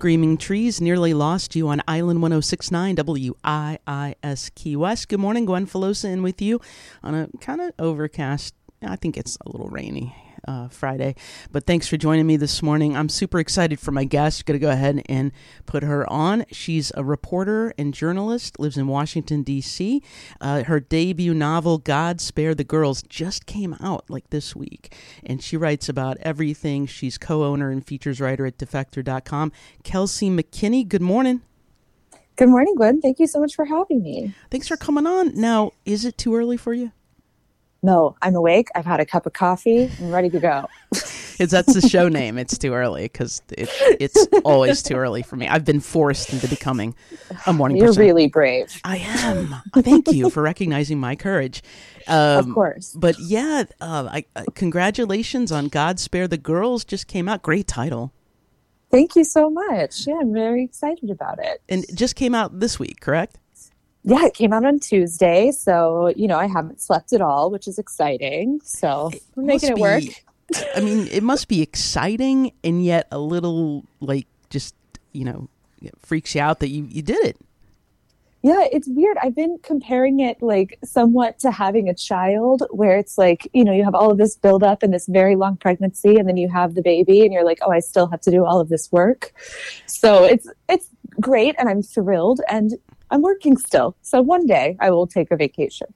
Screaming Trees nearly lost you on Island 1069 WIIS Key West. Good morning, Gwen Filosa in with you on a kind of overcast, I think it's a little rainy uh, Friday. But thanks for joining me this morning. I'm super excited for my guest. Going to go ahead and put her on. She's a reporter and journalist, lives in Washington, D.C. Uh, her debut novel, God Spare the Girls, just came out like this week. And she writes about everything. She's co owner and features writer at defector.com. Kelsey McKinney, good morning. Good morning, Gwen. Thank you so much for having me. Thanks for coming on. Now, is it too early for you? No, I'm awake. I've had a cup of coffee. I'm ready to go. Is that's the show name? It's too early because it, it's always too early for me. I've been forced into becoming a morning. You're person. really brave. I am. Thank you for recognizing my courage. Um, of course. But yeah, uh, I, uh, congratulations on God Spare the Girls. Just came out. Great title. Thank you so much. Yeah, I'm very excited about it. And it just came out this week, correct? Yeah, it came out on Tuesday. So, you know, I haven't slept at all, which is exciting. So it we're making it be, work. I mean, it must be exciting and yet a little like just, you know, freaks you out that you, you did it. Yeah, it's weird. I've been comparing it like somewhat to having a child where it's like, you know, you have all of this build up and this very long pregnancy and then you have the baby and you're like, "Oh, I still have to do all of this work." So, it's it's great and I'm thrilled and I'm working still. So one day I will take a vacation.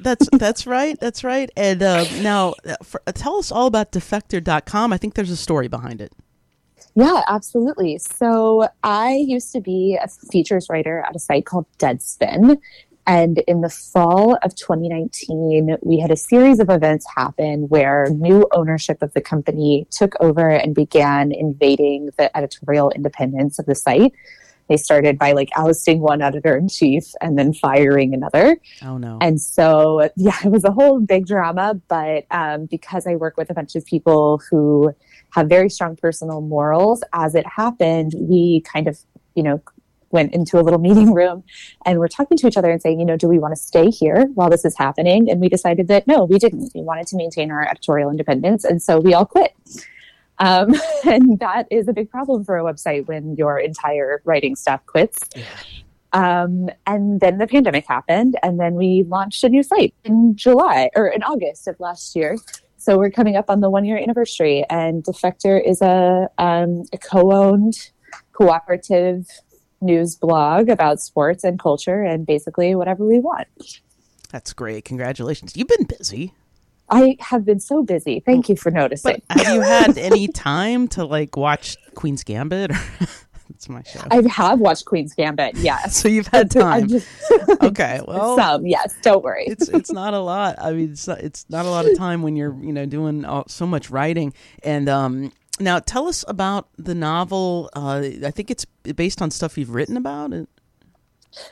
That's that's right. That's right. And uh, now, for, uh, tell us all about defector.com. I think there's a story behind it. Yeah, absolutely. So I used to be a features writer at a site called Deadspin. And in the fall of 2019, we had a series of events happen where new ownership of the company took over and began invading the editorial independence of the site. They started by like ousting one editor in chief and then firing another. Oh no! And so yeah, it was a whole big drama. But um, because I work with a bunch of people who have very strong personal morals, as it happened, we kind of you know went into a little meeting room and we're talking to each other and saying, you know, do we want to stay here while this is happening? And we decided that no, we didn't. We wanted to maintain our editorial independence. And so we all quit. Um, and that is a big problem for a website when your entire writing staff quits. Yeah. Um, and then the pandemic happened, and then we launched a new site in July or in August of last year. So we're coming up on the one year anniversary, and Defector is a, um, a co owned cooperative news blog about sports and culture and basically whatever we want. That's great. Congratulations. You've been busy. I have been so busy. Thank you for noticing. But have you had any time to like watch Queen's Gambit? That's my show. I have watched Queen's Gambit. Yes. so you've had time. Just, okay. Well, some. Yes. Don't worry. it's it's not a lot. I mean, it's not, it's not a lot of time when you're you know doing all, so much writing. And um, now tell us about the novel. Uh, I think it's based on stuff you've written about.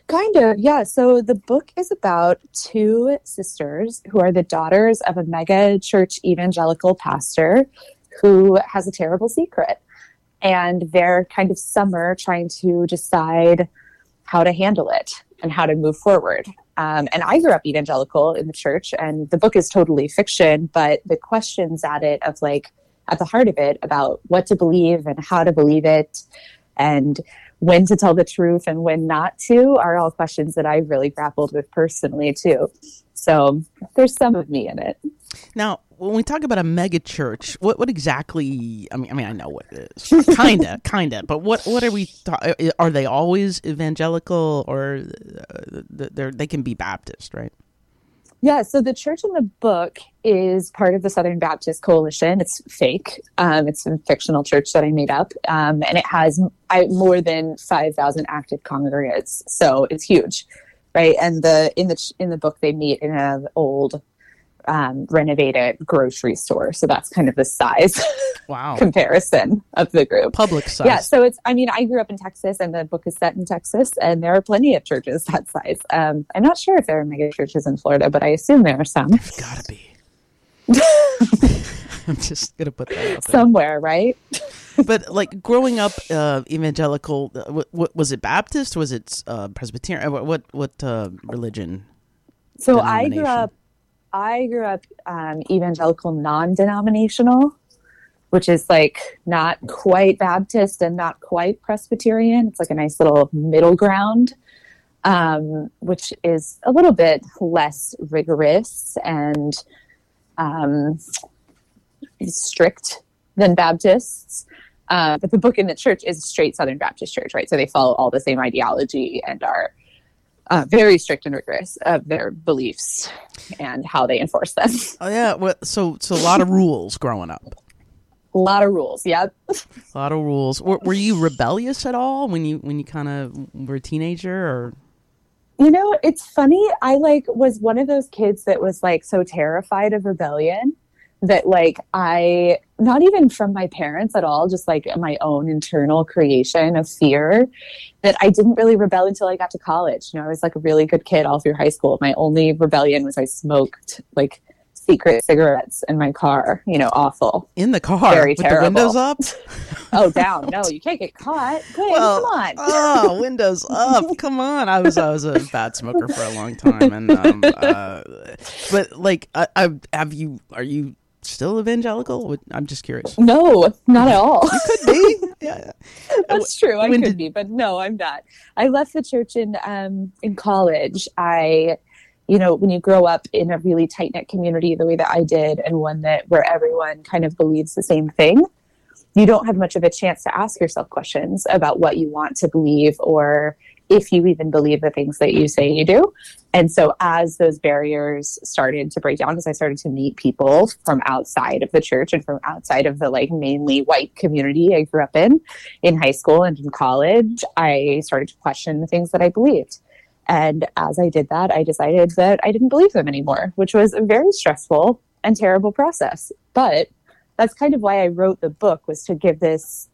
Kind of, yeah. So the book is about two sisters who are the daughters of a mega church evangelical pastor who has a terrible secret. And they're kind of summer trying to decide how to handle it and how to move forward. Um, and I grew up evangelical in the church, and the book is totally fiction, but the questions at it of like, at the heart of it about what to believe and how to believe it and when to tell the truth and when not to are all questions that I've really grappled with personally too. So there's some of me in it. Now, when we talk about a mega church, what what exactly? I mean, I mean, I know what it is, kinda, kinda. But what what are we? Ta- are they always evangelical, or uh, they can be Baptist, right? Yeah, so the church in the book is part of the Southern Baptist Coalition. It's fake. Um, it's a fictional church that I made up, um, and it has I, more than five thousand active congregants. So it's huge, right? And the in the in the book they meet in an old um, renovated grocery store. So that's kind of the size wow. comparison of the group. Public size. Yeah. So it's, I mean, I grew up in Texas and the book is set in Texas and there are plenty of churches that size. Um, I'm not sure if there are mega churches in Florida, but I assume there are some. There's gotta be. I'm just gonna put that out there. somewhere, right? but like growing up uh, evangelical, uh, what, what, was it Baptist? Was it uh, Presbyterian? What what, what uh, religion? So I grew up I grew up um, evangelical non denominational. which is like not quite Baptist and not quite Presbyterian. It's like a nice little middle ground, um, which is a little bit less rigorous and um, strict than Baptists. Uh, but the book in the church is straight Southern Baptist Church, right? So they follow all the same ideology and are uh, very strict and rigorous of their beliefs and how they enforce them. Oh yeah, well, so so a lot of rules growing up. A lot of rules. Yep. A lot of rules. Were, were you rebellious at all when you when you kind of were a teenager or? You know, it's funny. I like was one of those kids that was like so terrified of rebellion that like I not even from my parents at all, just like my own internal creation of fear that I didn't really rebel until I got to college. You know, I was like a really good kid all through high school. My only rebellion was I smoked like secret cigarettes in my car. You know, awful. In the car Very with terrible. the windows up? Oh, down. No, you can't get caught. Good. Well, come on. oh, windows up. Come on. I was I was a bad smoker for a long time and um uh, but like I, I have you are you still evangelical? I'm just curious. No, not at all. Could be. Yeah. That's true. I When could did- be, but no, I'm not. I left the church in um, in college. I, you know, when you grow up in a really tight knit community the way that I did, and one that where everyone kind of believes the same thing, you don't have much of a chance to ask yourself questions about what you want to believe or if you even believe the things that you say you do. And so as those barriers started to break down, as I started to meet people from outside of the church and from outside of the like mainly white community I grew up in, in high school and in college, I started to question the things that I believed. And as I did that, I decided that I didn't believe them anymore, which was a very stressful and terrible process. But that's kind of why I wrote the book was to give this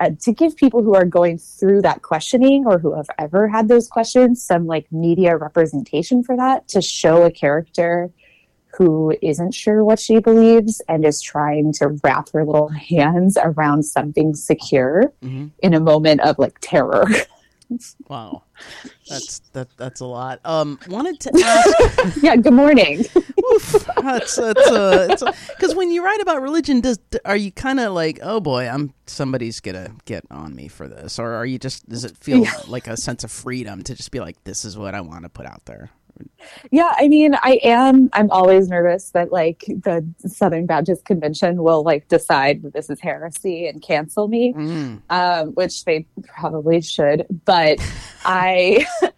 uh, to give people who are going through that questioning or who have ever had those questions some like media representation for that to show a character who isn't sure what she believes and is trying to wrap her little hands around something secure Mhm. in a moment of like terror. Wow. That's that that's a lot. Um wanted to ask yeah, good morning. Oof, that's that's because when you write about religion, does are you kind of like, oh boy, I'm somebody's gonna get on me for this, or are you just does it feel Yeah. like a sense of freedom to just be like, this is what I want to put out there? Yeah, I mean, I am. I'm always nervous that like the Southern Baptist Convention will like decide that this is heresy and cancel me, Mm. um, which they probably should. But I,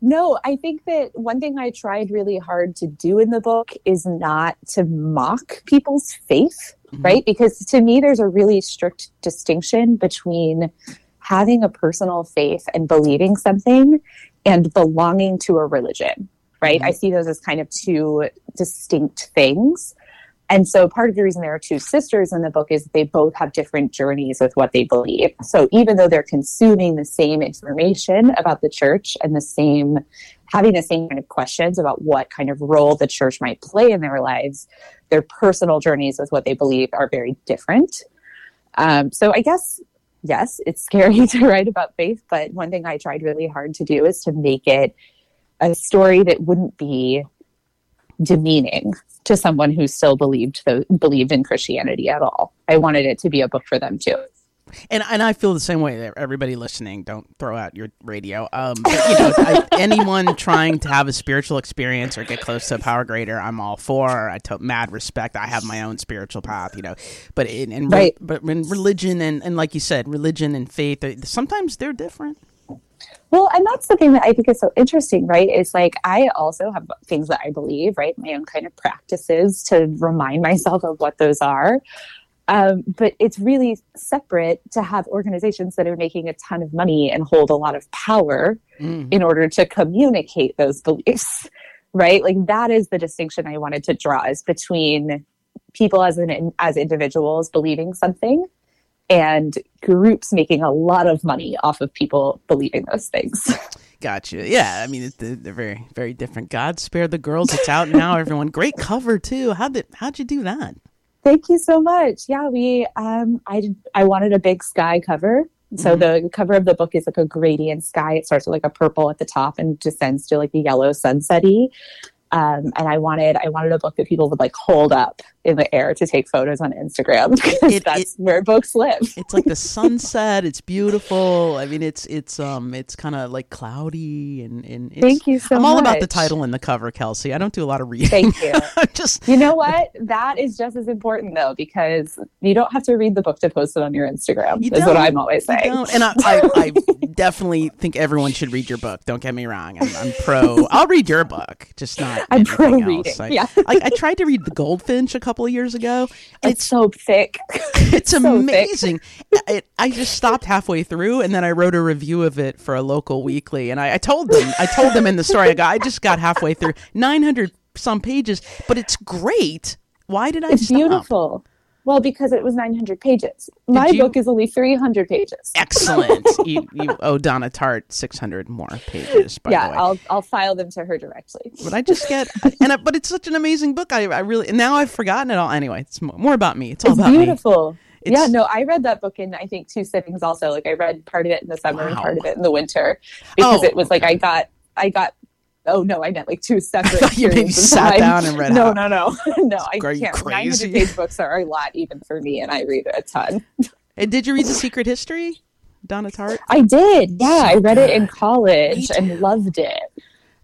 no, I think that one thing I tried really hard to do in the book is not to mock people's faith, Mhm. right? Because to me, there's a really strict distinction between having a personal faith and believing something and belonging to a religion, right? Mhm. I see those as kind of two distinct things. And so part of the reason there are two sisters in the book is they both have different journeys with what they believe. So even though they're consuming the same information about the church and the same having the same kind of questions about what kind of role the church might play in their lives, their personal journeys with what they believe are very different. Um, so I guess yes, it's scary to write about faith, but one thing I tried really hard to do is to make it a story that wouldn't be demeaning to someone who still believed the, believed in Christianity at all. I wanted it to be a book for them too. And and I feel the same way. Everybody listening, don't throw out your radio. Um, but, you know, I, anyone trying to have a spiritual experience or get close to a power greater, I'm all for. I took mad respect. I have my own spiritual path, you know. But in, in Right. but when religion and and like you said, religion and faith, sometimes they're different. Well, and that's the thing that I think is so interesting, right? It's like I also have things that I believe, right? My own kind of practices to remind myself of what those are. Um, but it's really separate to have organizations that are making a ton of money and hold a lot of power Mm. in order to communicate those beliefs, right? Like that is the distinction I wanted to draw is between people as an as individuals believing something and groups making a lot of money off of people believing those things. Gotcha. Yeah, I mean they're very very different. God spare the girls. It's out now. Everyone, great cover too. How did how'd you do that? Thank you so much. Yeah, we um I did, I wanted a big sky cover. So the cover of the book is like a gradient sky. It starts with like a purple at the top and descends to like a yellow sunsetty. Um, and I wanted I wanted a book that people would like hold up in the air to take photos on Instagram because It- that's where books live. It's like the sunset. It's beautiful. I mean, it's it's um it's kind of like cloudy and and it's, Thank you so I'm all about the title and the cover, Kelsey. I don't do a lot of reading. Thank you. Just You know what? That is just as important though, because you don't have to read the book to post it on your Instagram. You is what. I'm always saying. And I, I, I definitely think everyone should read your book. Don't get me wrong. I'm, I'm pro. I'll read your book, just not. I'm pro anything reading. I, yeah. I, I tried to read The Goldfinch a couple of years ago. and It's so thick. It's so thick. amazing. It, I just stopped halfway through, and then I wrote a review of it for a local weekly. And I, I told them, I told them in the story, I go, I just got halfway through, nine hundred some pages, but it's great. Why did I It's stop? beautiful. Well, because it was 900 pages. My you- book is only 300 pages. Excellent. you, you owe Donna Tartt six hundred more pages. By yeah, the way. I'll I'll file them to her directly. but I just get and I, but it's such an amazing book. I, I really now I've forgotten it all. Anyway, it's more, about me. It's all It's about me. beautiful. yeah, no, I read that book in I think two sittings. Also, like I read part of it in the summer and part of it in the winter because Oh, it was like I got I got. Oh no, I meant like two separate. you meant you sat down and read No, no, no, no. I Are can't. crazy? 900 page books are a lot even for me, and I read a ton. And did you read The Secret History, Donna Tartt? I did. Yeah, I read it in college and loved it.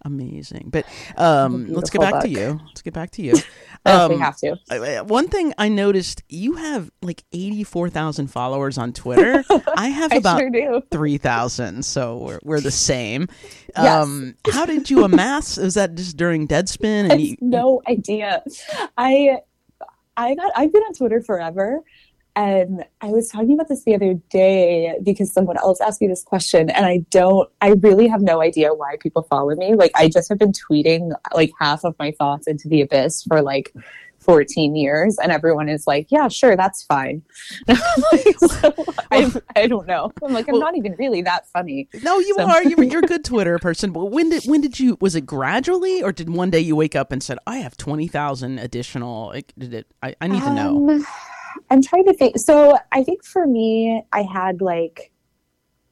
Amazing. But um, let's get back to you. Let's get back to you. We Um, have to. One thing I noticed, you have like eighty-four thousand followers on Twitter. I have I about sure three thousand, so we're we're the same. Yes. Um, how did you amass? Was that just during Deadspin? And I you, no idea. I I got I've been on Twitter forever. And I was talking about this the other day because someone else asked me this question, and I don't, I really have no idea why people follow me. Like, I just have been tweeting like half of my thoughts into the abyss for like 14 years, and everyone is like, yeah, sure, that's fine. Like, so, I, I don't know. I'm like, I'm Well- not even really that funny. No, you So- are. You're, you're a good Twitter person. But when did when did you? Was it gradually, or did one day you wake up and said, "I have twenty thousand additional"? Like, did it? I, I need to know. Um, I'm trying to think. So I think for me, I had like,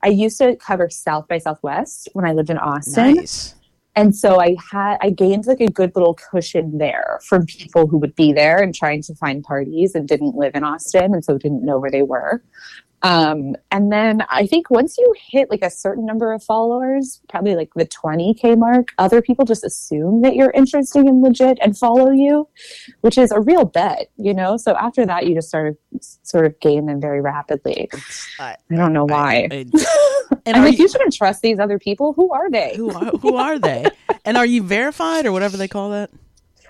I used to cover South by Southwest when I lived in Austin. Nice. And so I had, I gained like a good little cushion there from people who would be there and trying to find parties and didn't live in Austin and so didn't know where they were. Um, and then I think once you hit like a certain number of followers, probably like the 20K mark, other people just assume that you're interesting and legit and follow you, which is a real bet, you know? So after that, you just sort of, sort of gain them very rapidly. I, I don't know why. I- and I'm like, you, you shouldn't trust these other people. Who are they? who are who are they? And are you verified or whatever they call that?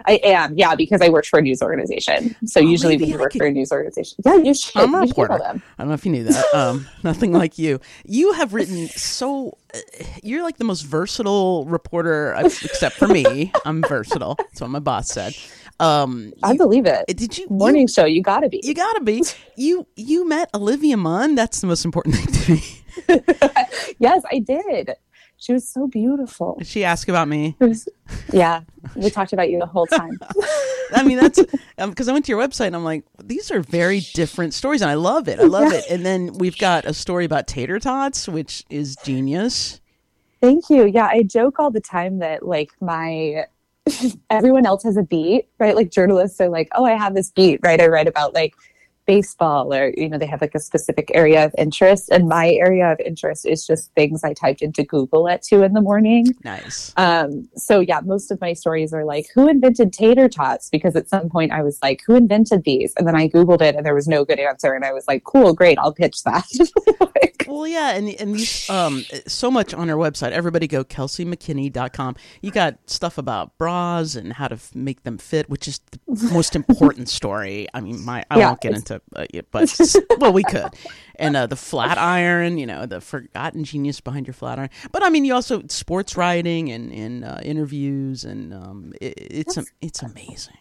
I am, yeah, because I work for a news organization. So Oh, usually maybe when you I work could- for a news organization, yeah, you should. I'm a you should reporter. them. I don't know if you knew that. Um, nothing like you. You have written so. uh, You're like the most versatile reporter, uh, except for me. I'm versatile. That's what my boss said. Um, I you- believe it. did you? Morning show, you gotta be. You gotta be. You you met Olivia Munn. That's the most important thing to me. yes, I did. She was so beautiful. Did she ask about me? Was, yeah, we talked about you the whole time. I mean, that's um, because I went to your website and I'm like, these are very different stories, and I love it. I love it. And then we've got a story about tater tots, which is genius. Thank you. Yeah, I joke all the time that like my everyone else has a beat, right? Like journalists are like, oh, I have this beat, right? I write about like baseball or you know they have like a specific area of interest and my area of interest is just things i typed into google at two in the morning Nice. um, so yeah most of my stories are like who invented tater tots because at some point i was like who invented these and then i googled it and there was no good answer and i was like cool great i'll pitch that Like, Well, yeah, and and these um so much on our website. Everybody go kelseymckinney.com. You got stuff about bras and how to f- make them fit, which is the most important story. I mean, my I Yeah, won't get it's- into uh, it, but well, we could. And uh, the flat iron, you know, the forgotten genius behind your flat iron. But I mean, you also sports writing and and uh, interviews, and um, it, it's it's amazing.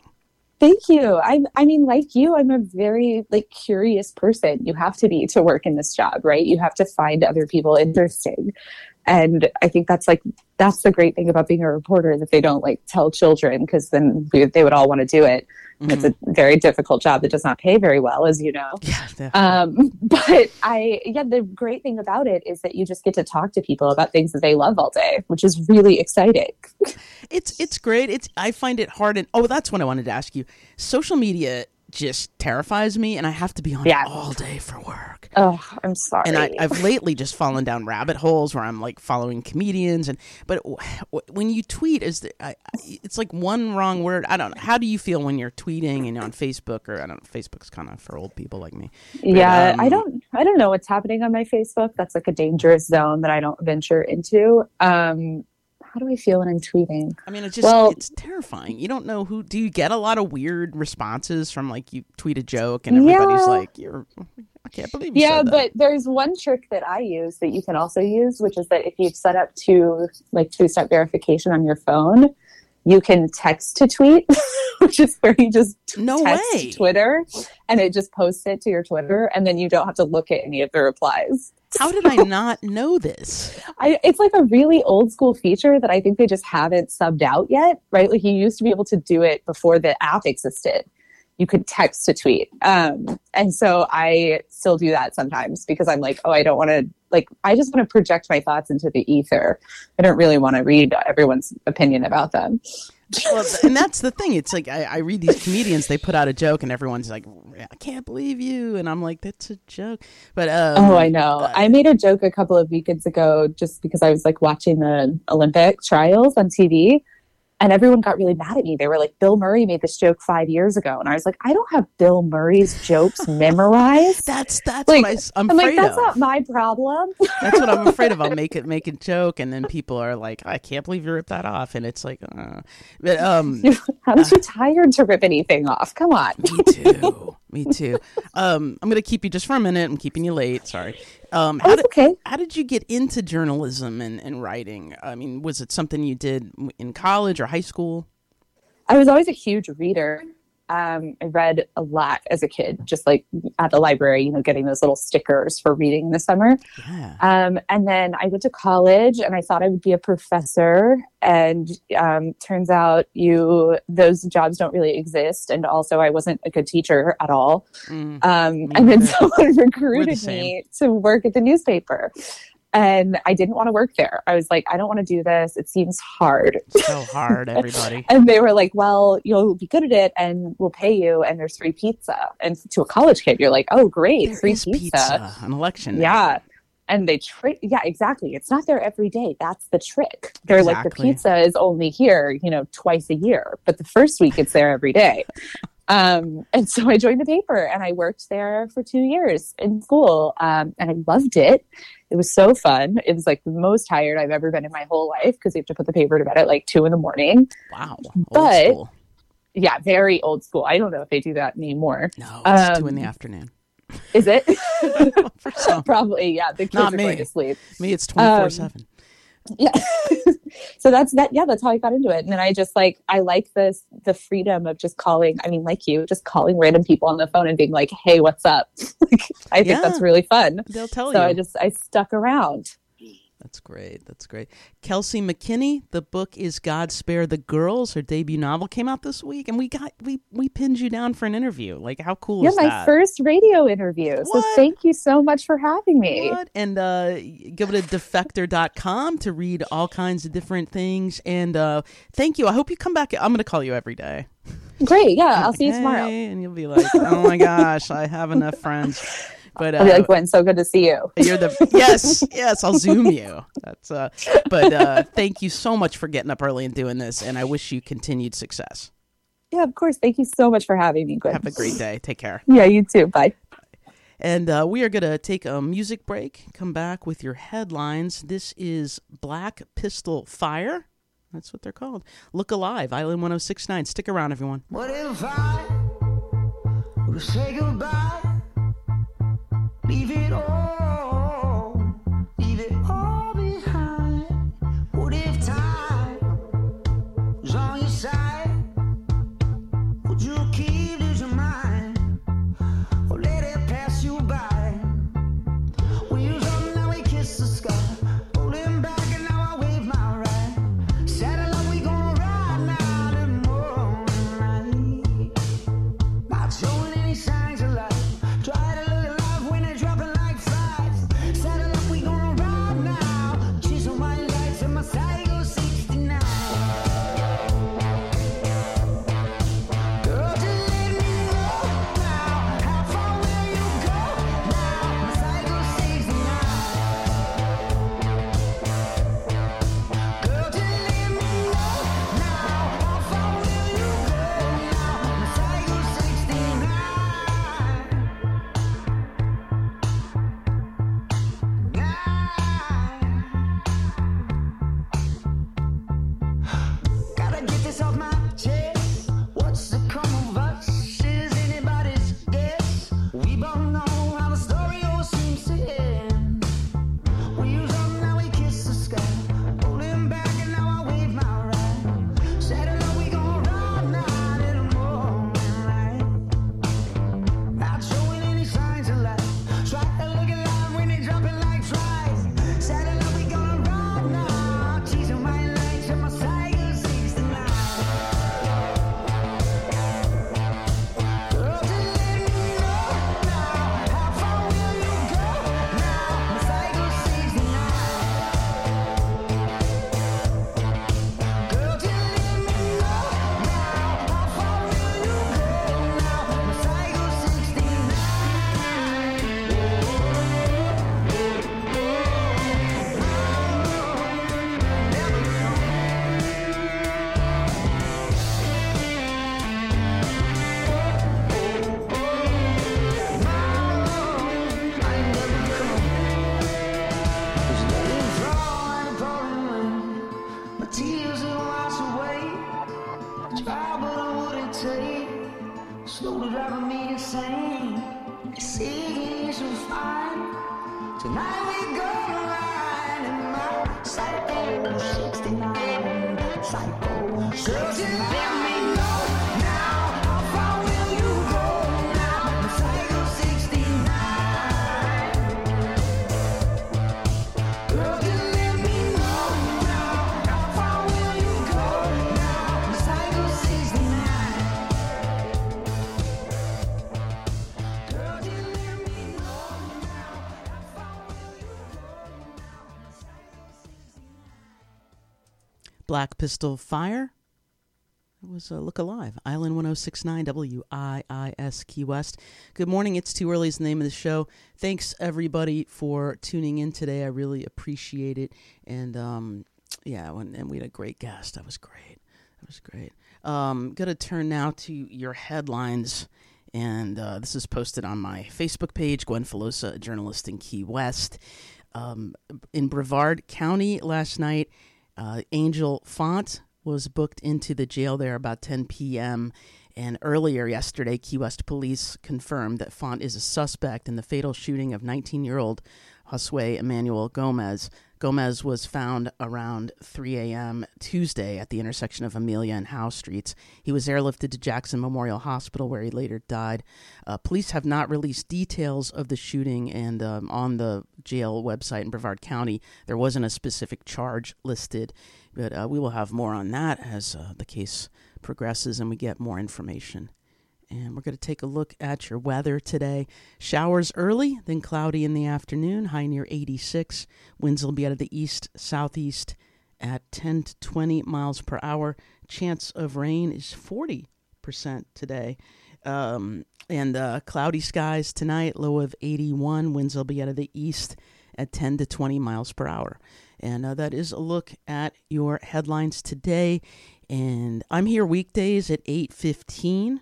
Thank you. I I mean, like you, I'm a very like curious person. You have to be to work in this job, right? You have to find other people interesting. And I think that's like that's the great thing about being a reporter that they don't like tell children because then we, they would all want to do it. Mm-hmm. It's a very difficult job that does not pay very well, as you know. Yeah, um, but I, yeah, the great thing about it is that you just get to talk to people about things that they love all day, which is really exciting. it's it's great. It's I find it hard, and oh, that's what I wanted to ask you. Social media just terrifies me, and I have to be on yeah. all day for work. Oh, I'm sorry. And I, have lately just fallen down rabbit holes where I'm like following comedians, and but when you tweet, is the, I, it's like one wrong word. I don't know. How do you feel when you're tweeting and on Facebook or I don't know? Facebook's kind of for old people like me. But, yeah, um, I don't. I don't know what's happening on my Facebook. That's like a dangerous zone that I don't venture into. Um, how do I feel when I'm tweeting? I mean, it's just well, it's terrifying. You don't know who. Do you get a lot of weird responses from like you tweet a joke and everybody's yeah. like, "You're." I can't believe Yeah, but there's one trick that I use that you can also use, which is that if you've set up to like two-step verification on your phone, you can text to tweet, which is where you just no way Twitter, and it just posts it to your Twitter, and then you don't have to look at any of the replies. How did I not know this? I, it's like a really old school feature that I think they just haven't subbed out yet, right? Like you used to be able to do it before the app existed. You could text to tweet. Um, and so I still do that sometimes because I'm like, oh, I don't want to, like, I just want to project my thoughts into the ether. I don't really want to read everyone's opinion about them well, and that's the thing. It's like I, I, read these comedians; they put out a joke, and everyone's like, "I can't believe you," and I'm like, "That's a joke." But um, oh, I know. Uh, I made a joke a couple of weekends ago just because I was like watching the Olympic trials on TV, and everyone got really mad at me. They were like, Bill Murray made this joke five years ago. And I was like, I don't have Bill Murray's jokes memorized. that's that's like, what I, am afraid like, that's of. not my problem. that's what I'm afraid of. I'll make it make a joke and then people are like, I can't believe you ripped that off. And it's like, uh. but um How uh, you tired to rip anything off? Come on. me too. Me too. Um, I'm gonna keep you just for a minute. I'm keeping you late. Sorry. Um, how did, okay. How did you get into journalism and, and writing? I mean, was it something you did in college or high school? I was always a huge reader um, I read a lot as a kid, just like at the library, you know, getting those little stickers for reading in the summer. Yeah. Um, and then I went to college and I thought I would be a professor. And um, turns out you those jobs don't really exist. And also, I wasn't a good teacher at all. Mm, um, and then someone recruited the me to work at the newspaper and I didn't want to work there. I was like, I don't want to do this. It seems hard. So hard, everybody. and they were like, Well, you'll be good at it, and we'll pay you, and there's free pizza. And to a college kid, you're like, Oh, great, there free pizza. pizza. An election. Yeah. And they trick, yeah, exactly. It's not there every day. That's the trick. They're exactly. like the pizza is only here, you know, twice a year, but the first week it's there every day. Um, and so I joined the paper and I worked there for two years in school. Um, and I loved it. It was so fun. It was like the most tired I've ever been in my whole life because you have to put the paper to bed at like two in the morning. Wow. but school. yeah, very old school. I don't know if they do that anymore. No, it's um, two in the afternoon. Is it? Probably, yeah. The kids Not are me. going to sleep. Me, it's 24 um, 7 yeah. So that's that yeah that's how i got into it. And then i just like i like this the freedom of just calling i mean like you just calling random people on the phone and being like hey what's up? Like, i think yeah. that's really fun. They'll tell so you. so i just i stuck around that's great. That's great. Kelsey McKinney, the book is God Spare the Girls. Her debut novel came out this week, and we got we we pinned you down for an interview. Like, how cool yeah, is that? Yeah, my first radio interview. What? So thank you so much for having me. What? And uh, go to defector.com to read all kinds of different things. And uh, thank you. I hope you come back. I'm going to call you every day. Great. Yeah, I'll see you tomorrow. And you'll be like, oh my gosh, I have enough friends. But uh, I'll be like, uh, Gwen, so good to see you. You're the yes, yes. I'll zoom you. That's uh. But uh, thank you so much for getting up early and doing this, and I wish you continued success. Yeah, of course. Thank you so much for having me, Gwen. Have a great day. Take care. Yeah, you too. Bye. And uh, we are going to take a music break. Come back with your headlines. This is Black Pistol Fire. That's what they're called. Look Alive, Island 1069. Stick around, everyone. What if I were to say goodbye? Leave it all, Black Pistol Fire. It was a Look Alive, Island 1069 WIIS Key West. Good morning. It's Too Early is the name of the show. Thanks, everybody, for tuning in today. I really appreciate it. And um, yeah, and we had a great guest. That was great. That was great. Um, Going to turn now to your headlines. And uh, this is posted on my Facebook page, Gwen Filosa, a journalist in Key West. Um, in Brevard County last night, uh, Angel Font was booked into the jail there about 10 p.m. And earlier yesterday, Key West police confirmed that Font is a suspect in the fatal shooting of 19 year old Josue Emmanuel Gomez. Gomez was found around 3 a.m. Tuesday at the intersection of Amelia and Howe Streets. He was airlifted to Jackson Memorial Hospital, where he later died. Uh, police have not released details of the shooting, and um, on the jail website in Brevard County, there wasn't a specific charge listed. But uh, we will have more on that as uh, the case progresses and we get more information. And we're going to take a look at your weather today. Showers early, then cloudy in the afternoon, high near 86. Winds will be out of the east southeast at 10 to 20 miles per hour. Chance of rain is 40% today. Um, and uh, cloudy skies tonight, low of 81. Winds will be out of the east at 10 to 20 miles per hour. And uh, that is a look at your headlines today. And I'm here weekdays at 8:15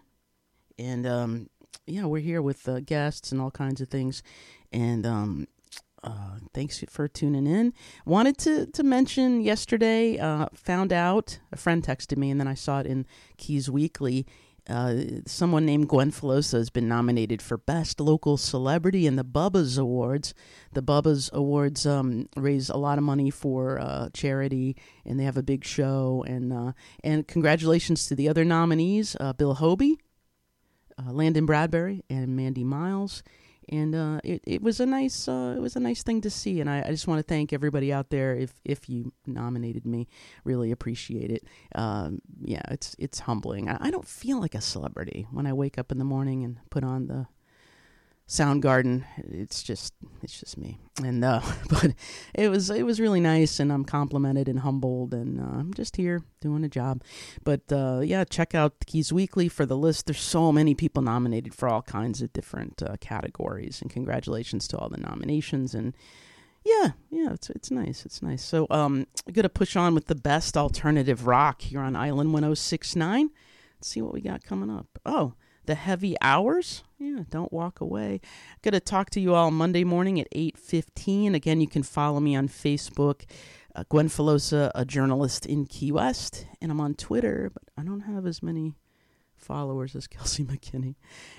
and um, yeah, we're here with uh, guests and all kinds of things. And um, uh, thanks for tuning in. Wanted to to mention yesterday. Uh, found out a friend texted me, and then I saw it in Keys Weekly. Uh, someone named Gwen Filosa has been nominated for Best Local Celebrity in the Bubba's Awards. The Bubba's Awards um, raise a lot of money for uh, charity, and they have a big show. And uh, and congratulations to the other nominees: Bill Hobie, uh, Landon Bradbury and Mandy Miles, and uh, it it was a nice uh, it was a nice thing to see, and I, I just want to thank everybody out there if if you nominated me, really appreciate it. Um, yeah, it's it's humbling. I, I don't feel like a celebrity when I wake up in the morning and put on the Soundgarden. It's just it's just me, and uh, but it was it was really nice, and I'm complimented and humbled, and uh, I'm just here doing a job. But uh, yeah, check out Keys Weekly for the list. There's so many people nominated for all kinds of different uh, categories, and congratulations to all the nominations. And yeah, yeah, it's it's nice, it's nice. So um, I'm gonna push on with the best alternative rock here on Island 106.9. Let's see what we got coming up. Oh the heavy hours? Yeah don't walk away. I going to talk to you all monday morning at 8.15 again you can follow me on facebook uh, gwen filosa a journalist in key west and i'm on twitter but i don't have as many followers as Kelsey McKinney.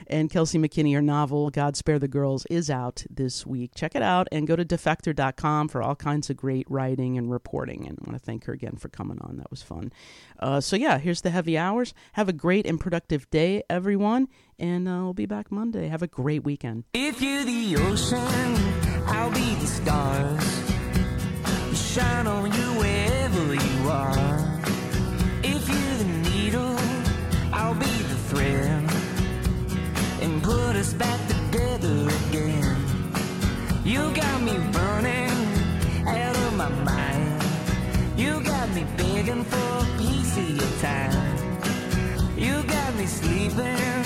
And Kelsey McKinney, her novel, God Spare the Girls, is out this week. Check it out and go to defector.com for all kinds of great writing and reporting. And I want to thank her again for coming on. That was fun. Uh, so, yeah, here's the heavy hours. Have a great and productive day, everyone. And uh, we'll be back Monday. Have a great weekend. If you're the ocean, I'll be the stars. Shine on you wherever you are. Put us back together again. You got me burning out of my mind. You got me begging for a piece of your time. You got me sleeping